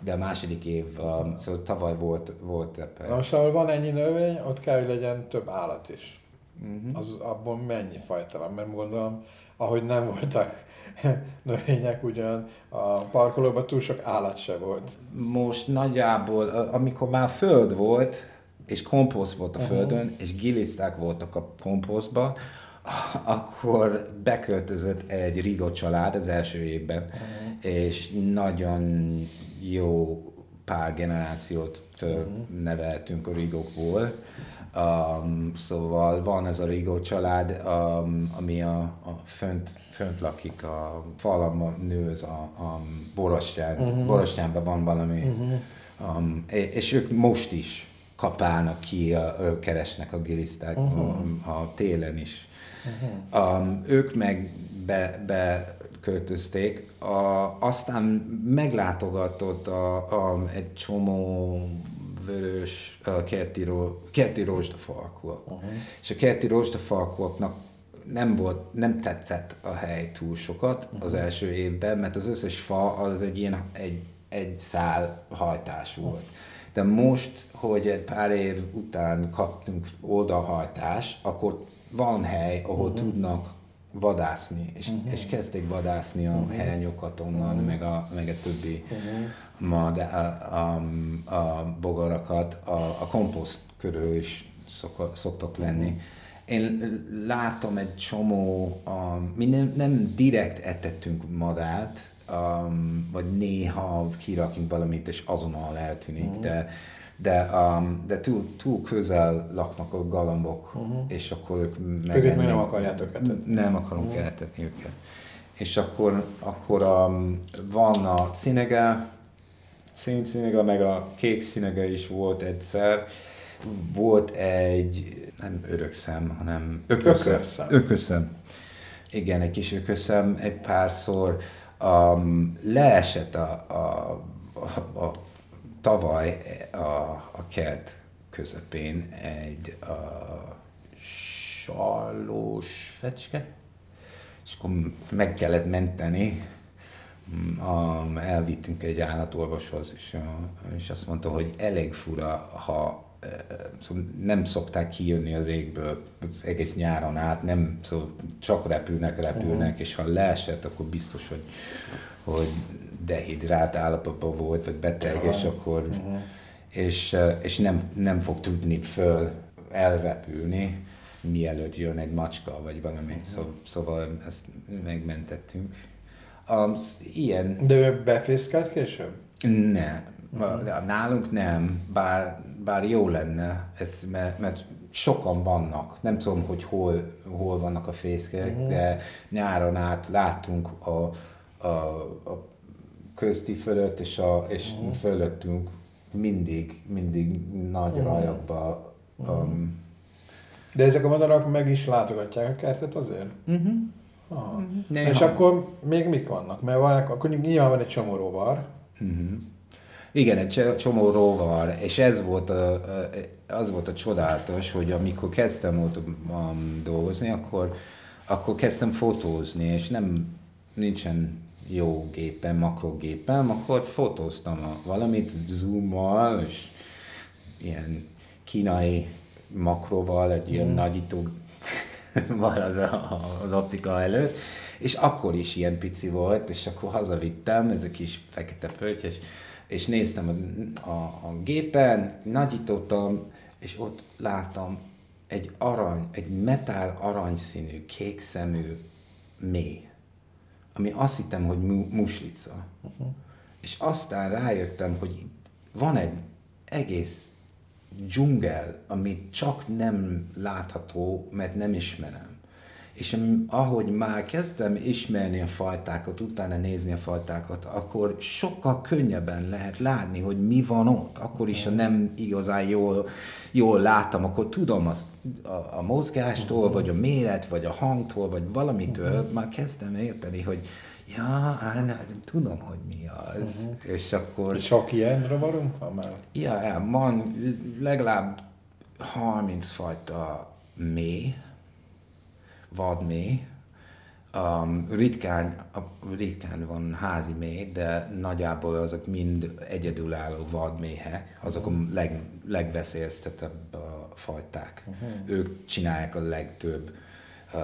de a második év, szóval tavaly volt, volt eper. Na most, ahol van ennyi növény, ott kell, hogy legyen több állat is. Uh-huh. Az, abból mennyi fajta van? Mert gondolom, ahogy nem voltak növények, ugyan a parkolóban túl sok állat se volt. Most nagyjából, amikor már föld volt, és komposzt volt a földön, uh-huh. és giliszták voltak a komposztban, akkor beköltözött egy Rigo család az első évben, uh-huh. és nagyon jó pár generációt uh-huh. neveltünk a Rigokból. Um, szóval van ez a Rigo család, um, ami a, a fönt, fönt lakik, a falamban nő, ez a, a Borostyán, uh-huh. Borostyánban van valami, uh-huh. um, és ők most is kapálnak ki, a, keresnek a giliszták uh-huh. a, a télen is. Uh-huh. Um, ők meg be, beköltözték, a, aztán meglátogatott a, a, egy csomó vörös a kerti, kerti rozsdafalkúak. Uh-huh. És a kerti rozsdafalkúaknak nem volt, nem tetszett a hely túl sokat uh-huh. az első évben, mert az összes fa az egy ilyen egy, egy szál hajtás volt. Uh-huh. De most, hogy egy pár év után kaptunk oldalhajtás, akkor van hely, ahol uh-huh. tudnak vadászni, és, uh-huh. és kezdték vadászni a uh-huh. helynyokat onnan, uh-huh. meg, a, meg a többi uh-huh. ma, de a, a, a bogarakat a, a komposzt körül is szok, szoktak lenni. Uh-huh. Én látom egy csomó, a, mi nem, nem direkt etettünk madárt, um, vagy néha kirakunk valamit, és azonnal eltűnik, uh-huh. de de, um, de túl, túl közel laknak a galambok, uh-huh. és akkor ők meg... Őket még nem akarjátok etetni. Nem akarunk uh-huh. eltetni őket. És akkor, akkor um, van a cinege, színszínege, meg a kék színege is volt egyszer. Volt egy, nem örökszem, hanem ököszem. Ököszem. ököszem. Igen, egy kis ököszem egy párszor. Um, leesett a, a, a, a tavaly a, a kert közepén egy a, salós fecske, és akkor meg kellett menteni, um, elvittünk egy állatorvoshoz, és, és azt mondta, hogy elég fura, ha szóval nem szokták kijönni az égből az egész nyáron át, nem, szóval csak repülnek, repülnek, uh-huh. és ha leesett, akkor biztos, hogy, hogy dehidrált állapotban volt, vagy beteg, és akkor uh-huh. és, és nem, nem fog tudni föl elrepülni, mielőtt jön egy macska, vagy valami. Uh-huh. Szóval, szóval ezt megmentettünk. Az ilyen... De ő befészkelt később? Nem. Uh-huh. Nálunk nem, bár, bár jó lenne, ez, mert, mert sokan vannak. Nem tudom, hogy hol, hol vannak a fészkek, uh-huh. de nyáron át láttunk a, a, a közti fölött és, a, és uh-huh. fölöttünk mindig, mindig nagy uh-huh. rajakba. Um. De ezek a madarak meg is látogatják a kertet azért? Uh-huh. Uh-huh. És akkor még mik vannak? Mert van, akkor nyilván van egy csomó rovar. Uh-huh. Igen, egy csomó rovar, és ez volt a, az volt a csodálatos, hogy amikor kezdtem ott um, dolgozni, akkor, akkor kezdtem fotózni, és nem nincsen jó gépen, makrogépen, akkor fotóztam a, valamit zoommal, és ilyen kínai makroval, egy ilyen mm. nagyító az, a, az optika előtt, és akkor is ilyen pici volt, és akkor hazavittem, ez a kis fekete pötty, és, és néztem a, a, a gépen, nagyítottam, és ott láttam egy arany, egy metál aranyszínű, kék szemű mély ami azt hittem, hogy muslica. Uh-huh. És aztán rájöttem, hogy van egy egész dzsungel, ami csak nem látható, mert nem ismerem. És ahogy már kezdtem ismerni a fajtákat, utána nézni a fajtákat, akkor sokkal könnyebben lehet látni, hogy mi van ott. Akkor is, ha nem igazán jól, jól láttam, akkor tudom az, a, a mozgástól, vagy a méret, vagy a hangtól, vagy valamitől, uh-huh. már kezdtem érteni, hogy ja, á, nem, tudom, hogy mi az. Uh-huh. És akkor... Sok ilyen rovarunk van már? Ja, ja, van legalább 30 fajta mély, vadmély, um, ritkán, ritkán van házi mély, de nagyjából azok mind egyedülálló vadméhek, azok a leg, legveszélyeztetebb a fajták. Uh-huh. Ők csinálják a legtöbb uh,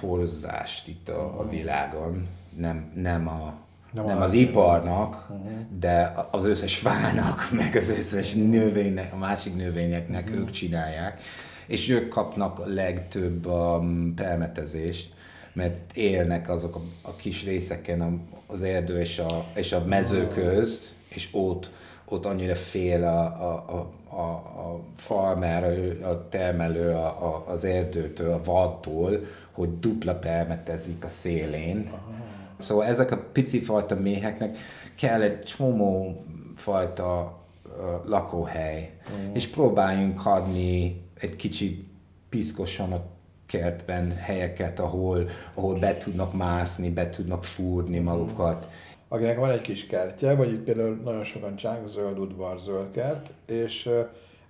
porozást itt a, uh-huh. a világon, nem, nem a nem, nem az, az iparnak, uh-huh. de az összes fának, meg az összes növénynek, a másik növényeknek uh-huh. ők csinálják és ők kapnak a legtöbb um, permetezést, mert élnek azok a, a kis részeken az erdő és a, és a mező közt, és ott, ott annyira fél a, a, a, a farmer, a termelő a, a, az erdőtől, a vadtól, hogy dupla permetezik a szélén. Aha. Szóval ezek a pici fajta méheknek kell egy csomó fajta uh, lakóhely, uh. és próbáljunk adni egy kicsit piszkosan a kertben helyeket, ahol, ahol be tudnak mászni, be tudnak fúrni magukat. Akinek van egy kis kertje, vagy itt például nagyon sokan csánk, zöld udvar, zöld kert, és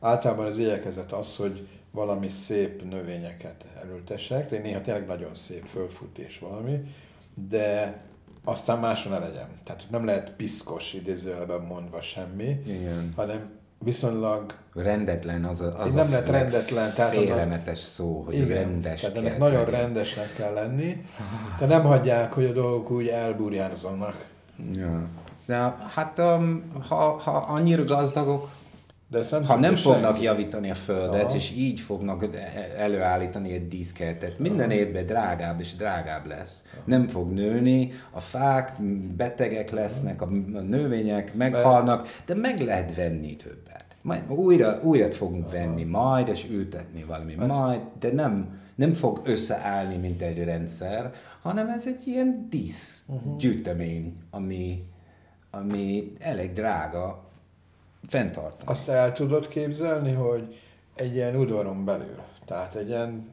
általában az igyekezet az, hogy valami szép növényeket elültessek, de néha tényleg nagyon szép fölfut és valami, de aztán máson ne legyen. Tehát nem lehet piszkos idézőjelben mondva semmi, Igen. hanem viszonylag... Rendetlen az a, az nem lett rendetlen, tehát félelmetes szó, hogy igen, rendes tehát ennek nagyon legyen. rendesnek kell lenni, de nem hagyják, hogy a dolgok úgy elburjánzzanak. Ja. De hát um, ha, ha annyira gazdagok, de ha nem fognak senki. javítani a földet, Aha. és így fognak előállítani egy díszkertet, minden évben drágább és drágább lesz. Aha. Nem fog nőni, a fák betegek lesznek, a növények meghalnak, de meg lehet venni többet. majd újra, újat fogunk venni majd, és ültetni valami majd, de nem, nem fog összeállni, mint egy rendszer, hanem ez egy ilyen dísz gyűjtemény, ami, ami elég drága fenntartani. Azt el tudod képzelni, hogy egy ilyen udvaron belül, tehát egy ilyen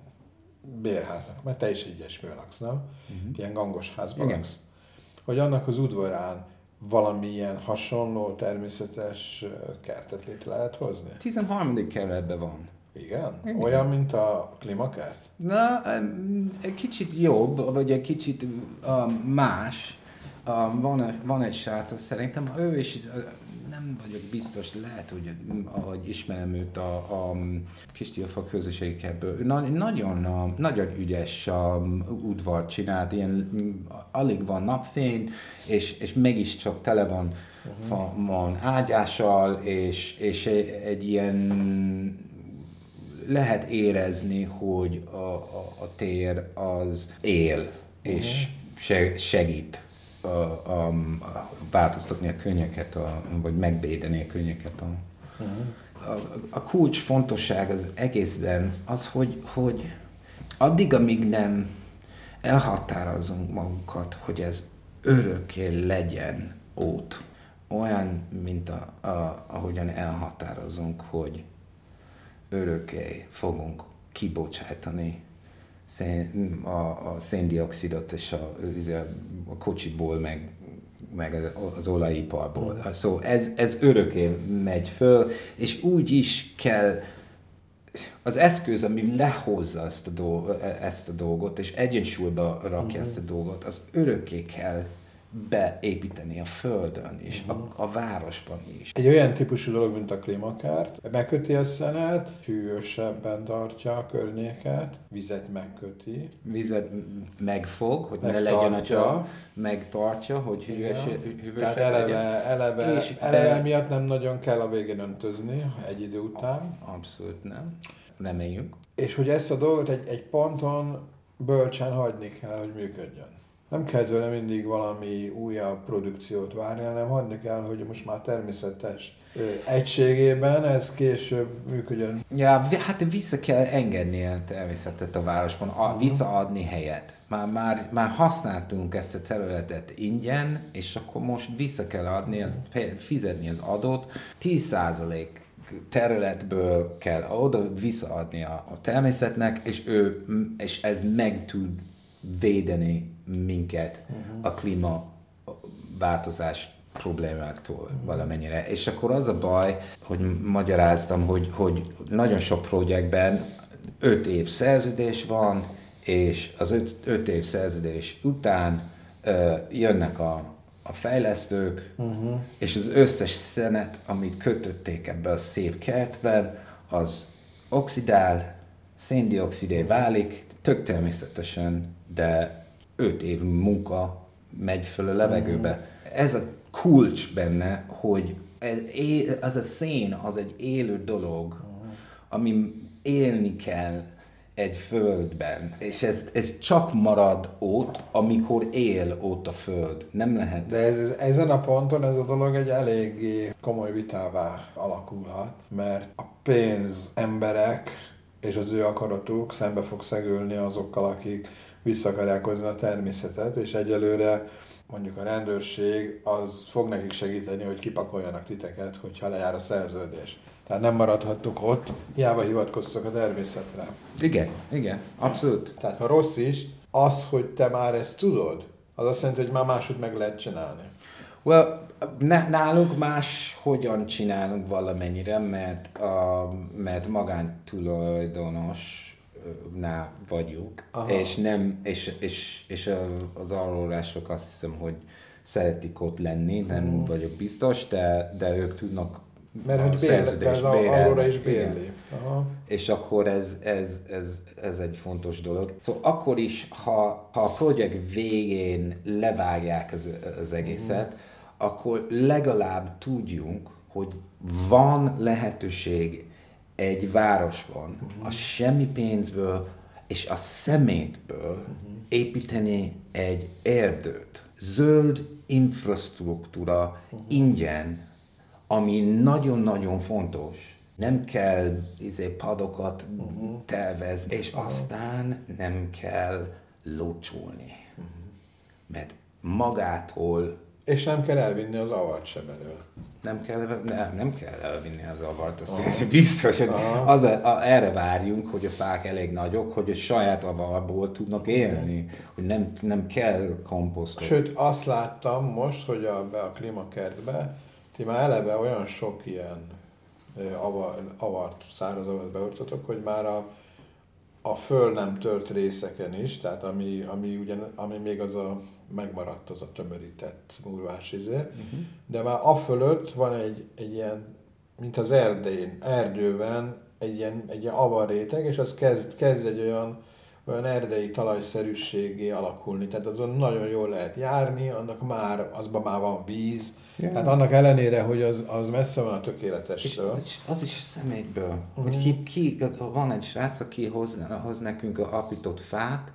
bérháznak, mert te is ilyesmivel laksz, nem? Uh-huh. Ilyen gangos házban Igen. laksz. Hogy annak az udvarán valamilyen hasonló természetes kertet létre lehet hozni? 13. kerületben van. Igen? Igen. Olyan, mint a klimakert? Na, egy kicsit jobb, vagy egy kicsit um, más. Um, van, van egy srác, szerintem ő is, nem vagyok biztos, lehet, hogy ahogy ismerem őt a, a Kistilfa közösségebből, ő na, nagyon, um, nagyon ügyes um, udvart csinált, ilyen alig van napfény, és, és mégiscsak tele van, van, van ágyással, és, és egy, egy ilyen lehet érezni, hogy a, a, a tér az él, és se, segít a, a, a változtatni a könnyeket, a, vagy megvédeni a könnyeket. A, a, a kulcs fontosság az egészben az, hogy, hogy addig, amíg nem elhatározunk magunkat, hogy ez örökké legyen ott, olyan, mint a, a, ahogyan elhatározunk, hogy örökké fogunk kibocsátani szén, a, a széndiokszidot és a, izé, a kocsiból, meg, meg az olajiparból. Szóval ez, ez örökké megy föl, és úgy is kell az eszköz, ami lehozza ezt a, dolgot, ezt a dolgot, és egyensúlyba rakja ezt a dolgot, az örökké kell beépíteni a földön is, a, a városban is. Egy olyan típusú dolog, mint a klímakert, megköti a szenet, hűvösebben tartja a környéket, vizet megköti. Vizet megfog, hogy ne Megtartja. legyen a csav, megtartja, hogy hűvös, Igen. hűvös Tehát eleve, eleve, És eleve be- miatt nem nagyon kell a végén öntözni egy idő után. Abszolút nem. Reméljük. És hogy ezt a dolgot egy, egy ponton bölcsen hagyni kell, hogy működjön. Nem kell tőle mindig valami újabb produkciót várni, hanem hagyni kell, hogy most már természetes egységében ez később működjön. Ja, hát vissza kell engedni a természetet a városban, a, visszaadni helyet. Már, már, már használtunk ezt a területet ingyen, és akkor most vissza kell adni, pe- fizetni az adót. 10% területből kell oda visszaadni a, a természetnek, és, ő, és ez meg tud védeni minket a klíma változás problémáktól valamennyire. És akkor az a baj, hogy magyaráztam, hogy, hogy nagyon sok projektben 5 év szerződés van, és az 5 év szerződés után ö, jönnek a, a fejlesztők, uh-huh. és az összes szenet, amit kötötték ebbe a szép kertben, az oxidál, széndiokszidé válik, tök természetesen, de 5 év munka megy föl a levegőbe. Ez a kulcs benne, hogy az a szén, az egy élő dolog, ami élni kell egy földben, és ez, ez csak marad ott, amikor él ott a föld. Nem lehet. De ez, ez, ezen a ponton ez a dolog egy eléggé komoly vitává alakulhat, mert a pénz emberek és az ő akaratuk szembe fog szegülni azokkal, akik vissza akarják hozni a természetet, és egyelőre mondjuk a rendőrség az fog nekik segíteni, hogy kipakoljanak titeket, hogyha lejár a szerződés. Tehát nem maradhattok ott, hiába hivatkoztok a természetre. Igen, igen, abszolút. Tehát ha rossz is, az, hogy te már ezt tudod, az azt jelenti, hogy már máshogy meg lehet csinálni. Well, nálunk más hogyan csinálunk valamennyire, mert, a, mert magántulajdonosnál vagyunk, Aha. és, nem, és, és, és az arrólások azt hiszem, hogy szeretik ott lenni, nem Mhm. vagyok biztos, de, de ők tudnak Mert hogy szerződést bérelni. alóra is bérli. Aha. És akkor ez, ez, ez, ez egy fontos dolog. Szóval akkor is, ha, ha a projekt végén levágják az, az egészet, mm. Akkor legalább tudjunk, hogy van lehetőség egy városban mm. a semmi pénzből és a szemétből mm. építeni egy erdőt. Zöld infrastruktúra ingyen ami nagyon-nagyon fontos. Nem kell izé, padokat uh-huh. tervezni, és aztán nem kell locsolni. Uh-huh. Mert magától és nem kell elvinni az avart se belőle. Nem kell, nem, nem kell elvinni az avart, azt Aha. biztos, hogy az a, a, erre várjunk, hogy a fák elég nagyok, hogy a saját avarból tudnak élni, hogy nem, nem kell komposztot. Sőt, azt láttam most, hogy a, be a klímakertbe, ti már eleve olyan sok ilyen avar, avart, száraz avart beoltatok, hogy már a, a föl nem tört részeken is, tehát ami, ami, ugyan, ami még az a megmaradt az a tömörített murvás izé, uh-huh. de már a fölött van egy, egy ilyen, mint az erdén, erdőben egy ilyen, egy ilyen avaréteg, és az kezd, kezd egy olyan, olyan erdei talajszerűségé alakulni. Tehát azon nagyon jól lehet járni, annak már, azban már van víz, Yeah. Tehát annak ellenére, hogy az, az messze van a tökéletestől. Az is, az is a szemétből. Uh-huh. Hogy ki, ki, van egy srác, aki hoz, hoz nekünk a apított fát,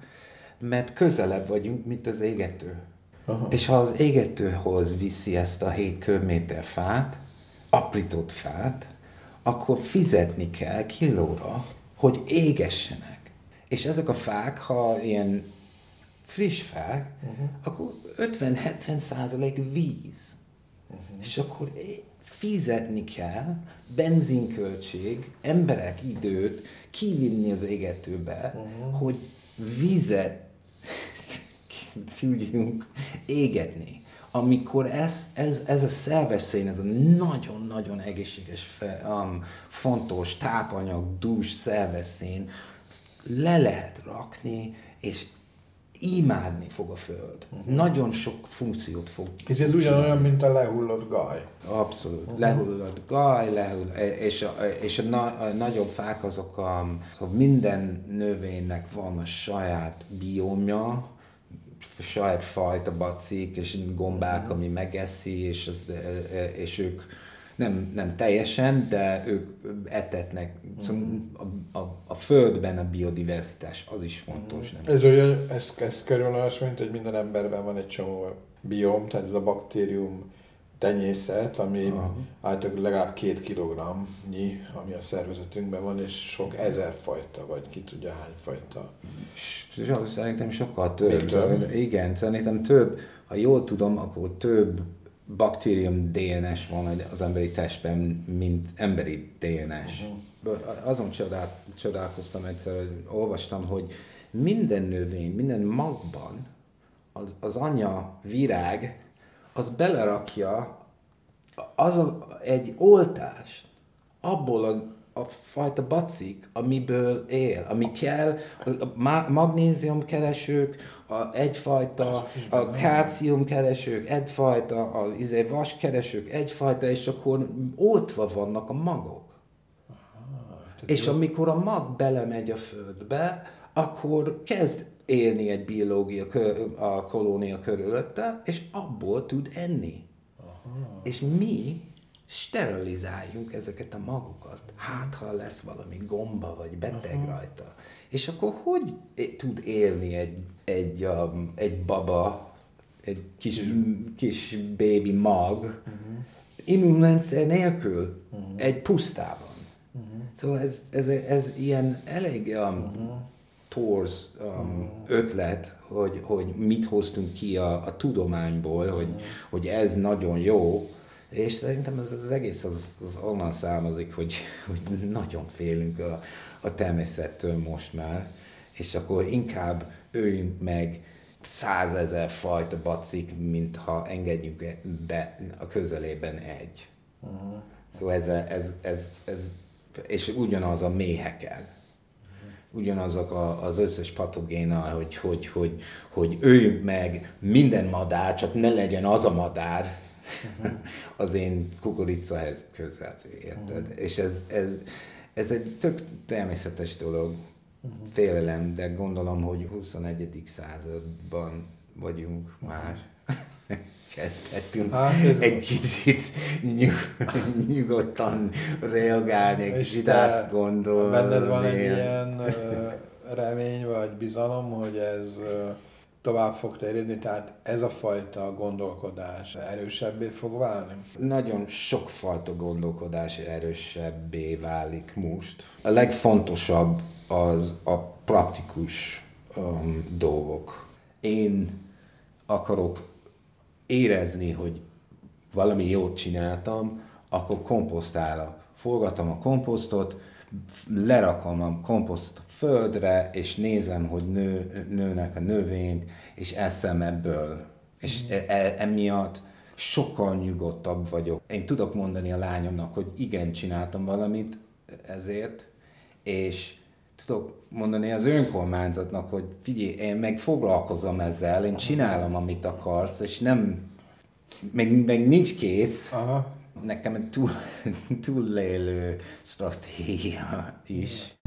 mert közelebb vagyunk, mint az égető. Aha. És ha az égetőhoz viszi ezt a 7 köbméter fát, aprított fát, akkor fizetni kell kilóra, hogy égessenek. És ezek a fák, ha ilyen friss fák, uh-huh. akkor 50-70 százalék víz. Uh-huh. És akkor fizetni kell, benzinköltség, emberek időt kivinni az égetőbe, uh-huh. hogy vizet tudjunk égetni. Amikor ez, ez, ez a szerves ez a nagyon-nagyon egészséges, um, fontos tápanyag, dús szerves le lehet rakni, és imádni fog a Föld. Uh-huh. Nagyon sok funkciót fog. És ez ugyanolyan, mint a lehullott gaj. Abszolút. Uh-huh. Lehullott gaj, lehull, és, a, és a, na, a nagyobb fák azok a, szóval minden növénynek van a saját biomja, saját fajta bacik és gombák, uh-huh. ami megeszi, és, az, és ők nem, nem teljesen, de ők etetnek. Szóval a, a, a földben a biodiverzitás az is fontos. Nem? Ez olyan, ez, ez körül olyas, mint hogy minden emberben van egy csomó biom, tehát ez a baktérium tenyészet, ami általában legalább két kilogramnyi, ami a szervezetünkben van, és sok ezer fajta, vagy ki tudja hány fajta. Szerintem sokkal több. több? Szóval, igen, szerintem több. Ha jól tudom, akkor több baktérium DNS van az emberi testben, mint emberi DNS. Uh-huh. Azon csodál, csodálkoztam egyszer, hogy olvastam, hogy minden növény, minden magban az, az anya virág, az belerakja az a, egy oltást abból a a fajta bacik, amiből él, ami kell, a magnézium keresők, a, egyfajta, a kácium keresők, egyfajta, a izé, vas keresők, egyfajta, és akkor oltva vannak a magok. és amikor a mag belemegy a földbe, akkor kezd élni egy biológia a kolónia körülötte, és abból tud enni. Aha. És mi sterilizáljunk ezeket a magokat. Hát, ha lesz valami gomba vagy beteg uh-huh. rajta. És akkor hogy tud élni egy, egy, um, egy baba, egy kis, kis baby mag uh-huh. immunrendszer nélkül uh-huh. egy pusztában? Uh-huh. Szóval ez, ez, ez ilyen elég um, uh-huh. torz um, uh-huh. ötlet, hogy, hogy mit hoztunk ki a, a tudományból, uh-huh. hogy, hogy ez nagyon jó, és szerintem ez az egész az, az onnan származik, hogy, hogy nagyon félünk a, a természettől most már, és akkor inkább öljünk meg százezer fajta bacik, mint ha engedjünk be a közelében egy. Uh-huh. Szóval ez, ez, ez, ez, és ugyanaz a méhekkel. Ugyanazok a, az összes patogéna, hogy, hogy, hogy, hogy öljünk meg minden madár, csak ne legyen az a madár, az én kukoricahez közel, érted? Uh-huh. És ez, ez, ez egy tök természetes dolog, uh-huh. félelem, de gondolom, hogy 21. században vagyunk uh-huh. már. Kezdhetünk hát ez egy kicsit nyug, nyugodtan reagálni, egy kicsit átgondolni. Benned van egy ilyen remény vagy bizalom, hogy ez tovább fog terjedni, tehát ez a fajta gondolkodás erősebbé fog válni? Nagyon sokfajta gondolkodás erősebbé válik most. A legfontosabb az a praktikus um, dolgok. Én akarok érezni, hogy valami jót csináltam, akkor komposztálok. Forgatom a komposztot, lerakom a komposztot a földre, és nézem, hogy nő, nőnek a növény, és eszem ebből. És mm. e, e, emiatt sokkal nyugodtabb vagyok. Én tudok mondani a lányomnak, hogy igen, csináltam valamit ezért, és tudok mondani az önkormányzatnak, hogy figyelj, én meg foglalkozom ezzel, én csinálom, amit akarsz, és nem, meg, meg nincs kész. Aha. Nekem egy túl, túllélő stratégia is.